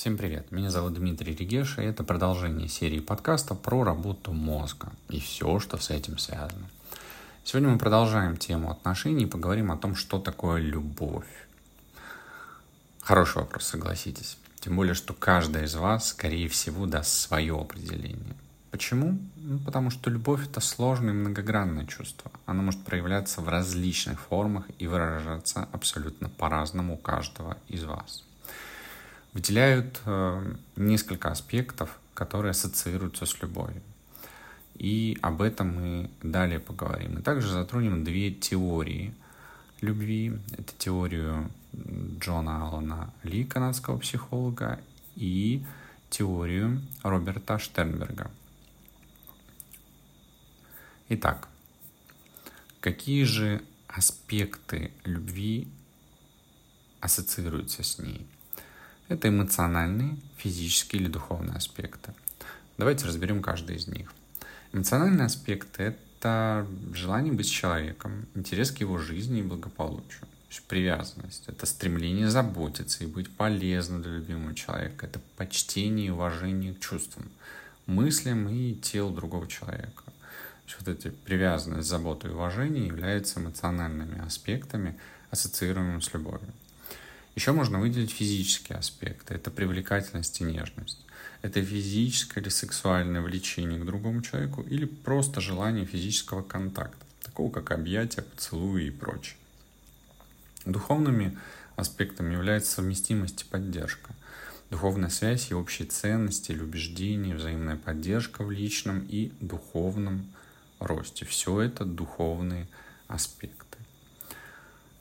Всем привет, меня зовут Дмитрий Регеш, и это продолжение серии подкаста про работу мозга и все, что с этим связано. Сегодня мы продолжаем тему отношений и поговорим о том, что такое любовь. Хороший вопрос, согласитесь. Тем более, что каждый из вас, скорее всего, даст свое определение. Почему? Ну, потому что любовь — это сложное и многогранное чувство. Оно может проявляться в различных формах и выражаться абсолютно по-разному у каждого из вас выделяют э, несколько аспектов, которые ассоциируются с любовью. И об этом мы далее поговорим. И также затронем две теории любви. Это теорию Джона Аллана Ли, канадского психолога, и теорию Роберта Штернберга. Итак, какие же аспекты любви ассоциируются с ней? Это эмоциональные, физические или духовные аспекты. Давайте разберем каждый из них. Эмоциональные аспекты — это желание быть человеком, интерес к его жизни и благополучию. То есть привязанность — это стремление заботиться и быть полезным для любимого человека. Это почтение и уважение к чувствам, мыслям и телу другого человека. То есть вот эти привязанность, забота и уважение являются эмоциональными аспектами, ассоциируемыми с любовью. Еще можно выделить физические аспекты. Это привлекательность и нежность. Это физическое или сексуальное влечение к другому человеку или просто желание физического контакта, такого как объятия, поцелуи и прочее. Духовными аспектами является совместимость и поддержка. Духовная связь и общие ценности или убеждения, взаимная поддержка в личном и духовном росте. Все это духовные аспекты.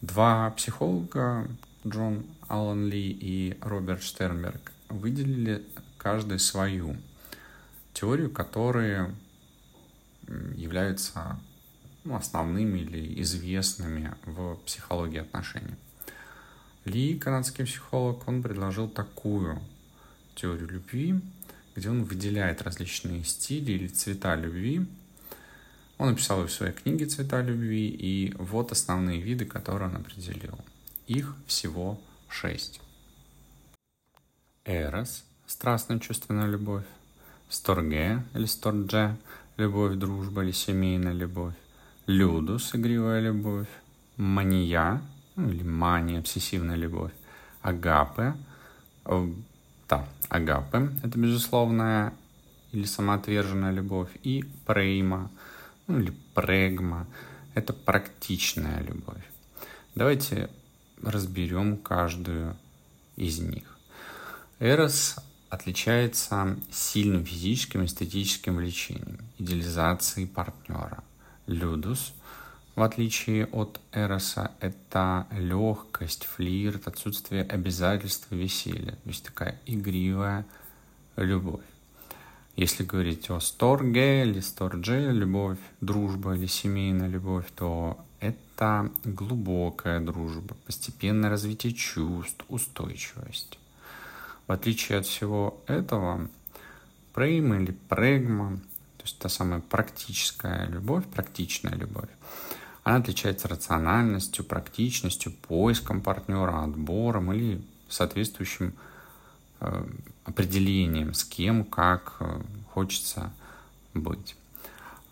Два психолога Джон Аллен Ли и Роберт Штернберг выделили каждый свою теорию, которые являются ну, основными или известными в психологии отношений. Ли, канадский психолог, он предложил такую теорию любви, где он выделяет различные стили или цвета любви. Он написал в своей книге «Цвета любви», и вот основные виды, которые он определил – их всего шесть. Эрос – страстная чувственная любовь. Сторге или стордже – любовь, дружба или семейная любовь. Людус – игривая любовь. Мания ну, или мания, обсессивная любовь. Агапе э, да, агапе – это безусловная или самоотверженная любовь. И прейма, ну или прегма – это практичная любовь. Давайте разберем каждую из них. Эрос отличается сильным физическим и эстетическим влечением, идеализацией партнера. Людус, в отличие от Эроса, это легкость, флирт, отсутствие обязательств и веселья, то есть такая игривая любовь. Если говорить о сторге или стордже, любовь, дружба или семейная любовь, то это глубокая дружба, постепенное развитие чувств, устойчивость. В отличие от всего этого, прейма или прегма, то есть та самая практическая любовь, практичная любовь, она отличается рациональностью, практичностью, поиском партнера, отбором или соответствующим э, определением, с кем, как э, хочется быть.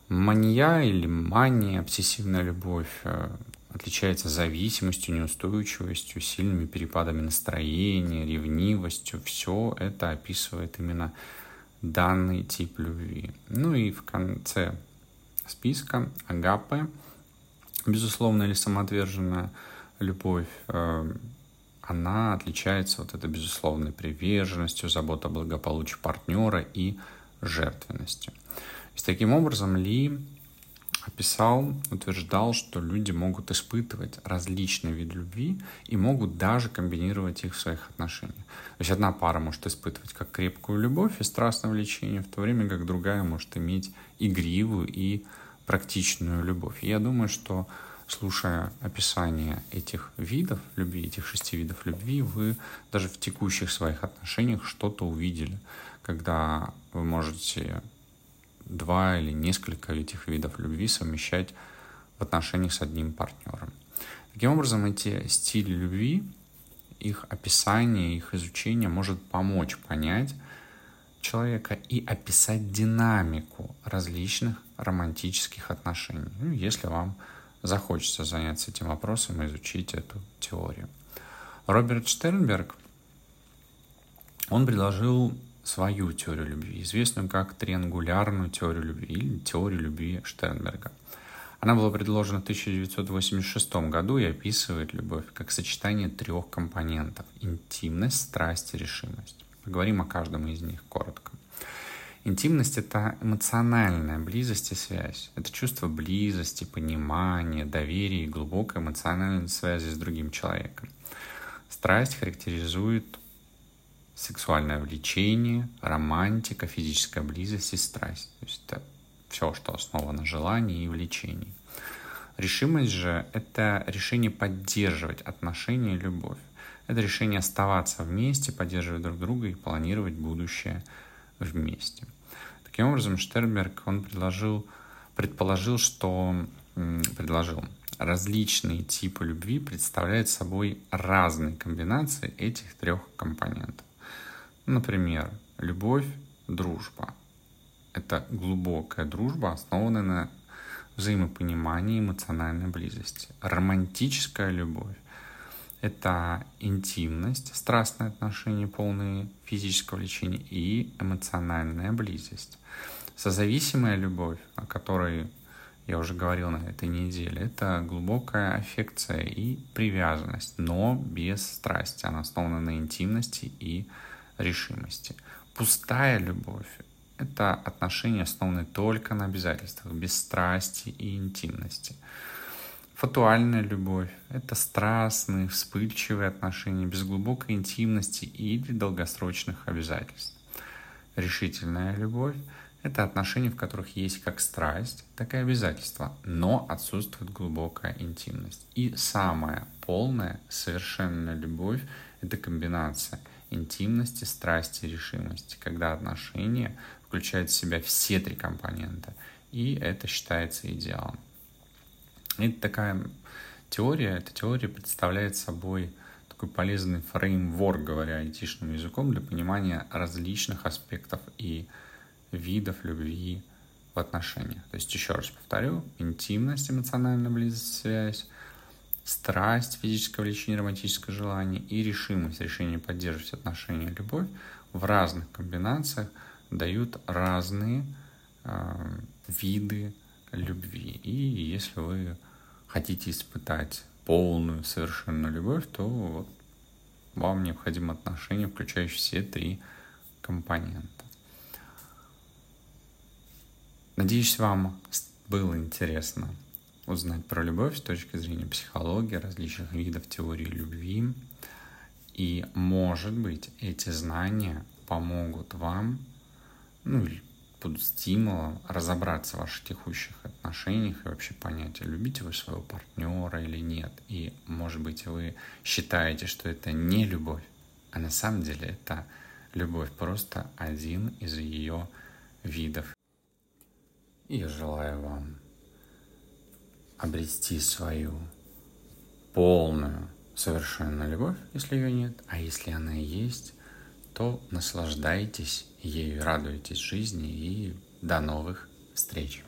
Мания или мания, обсессивная любовь, э, отличается зависимостью, неустойчивостью, сильными перепадами настроения, ревнивостью. Все это описывает именно данный тип любви. Ну и в конце списка агапе, безусловно, или самоотверженная любовь, э, она отличается вот этой безусловной приверженностью, заботой о благополучии партнера и жертвенностью. И таким образом Ли описал, утверждал, что люди могут испытывать различные виды любви и могут даже комбинировать их в своих отношениях. То есть одна пара может испытывать как крепкую любовь и страстное влечение, в то время как другая может иметь игривую и практичную любовь. И я думаю, что слушая описание этих видов любви, этих шести видов любви, вы даже в текущих своих отношениях что-то увидели, когда вы можете два или несколько этих видов любви совмещать в отношениях с одним партнером. Таким образом, эти стили любви их описание, их изучение может помочь понять человека и описать динамику различных романтических отношений. Ну, если вам захочется заняться этим вопросом и изучить эту теорию. Роберт Штернберг, он предложил свою теорию любви, известную как триангулярную теорию любви или теорию любви Штернберга. Она была предложена в 1986 году и описывает любовь как сочетание трех компонентов – интимность, страсть и решимость. Поговорим о каждом из них коротко. Интимность — это эмоциональная близость и связь. Это чувство близости, понимания, доверия и глубокой эмоциональной связи с другим человеком. Страсть характеризует сексуальное влечение, романтика, физическая близость и страсть. То есть это все, что основано на желании и влечении. Решимость же — это решение поддерживать отношения и любовь. Это решение оставаться вместе, поддерживать друг друга и планировать будущее вместе. Таким образом, Штерберг, он предложил, предположил, что предложил, различные типы любви представляют собой разные комбинации этих трех компонентов. Например, любовь, дружба. Это глубокая дружба, основанная на взаимопонимании, эмоциональной близости. Романтическая любовь — это интимность, страстные отношения, полные физического влечения и эмоциональная близость. Созависимая любовь, о которой я уже говорил на этой неделе, это глубокая аффекция и привязанность, но без страсти. Она основана на интимности и решимости. Пустая любовь — это отношения, основанные только на обязательствах, без страсти и интимности. Фатуальная любовь — это страстные, вспыльчивые отношения без глубокой интимности или долгосрочных обязательств. Решительная любовь — это отношения, в которых есть как страсть, так и обязательства, но отсутствует глубокая интимность. И самая полная, совершенная любовь — это комбинация — интимности, страсти решимости, когда отношения включают в себя все три компонента, и это считается идеалом. Это такая теория, эта теория представляет собой такой полезный фреймворк, говоря айтишным языком, для понимания различных аспектов и видов любви в отношениях. То есть, еще раз повторю, интимность, эмоциональная близость, связь, страсть, физическое влечение, романтическое желание и решимость, решение поддерживать отношения, любовь в разных комбинациях дают разные э, виды любви. И если вы хотите испытать полную, совершенную любовь, то вот вам необходимо отношения, включающие все три компонента. Надеюсь, вам было интересно узнать про любовь с точки зрения психологии, различных видов теории любви. И, может быть, эти знания помогут вам, ну, будут стимулом разобраться в ваших текущих отношениях и вообще понять, любите вы своего партнера или нет. И, может быть, вы считаете, что это не любовь, а на самом деле это любовь, просто один из ее видов. И желаю вам обрести свою полную, совершенную любовь, если ее нет, а если она и есть, то наслаждайтесь ею, радуйтесь жизни и до новых встреч.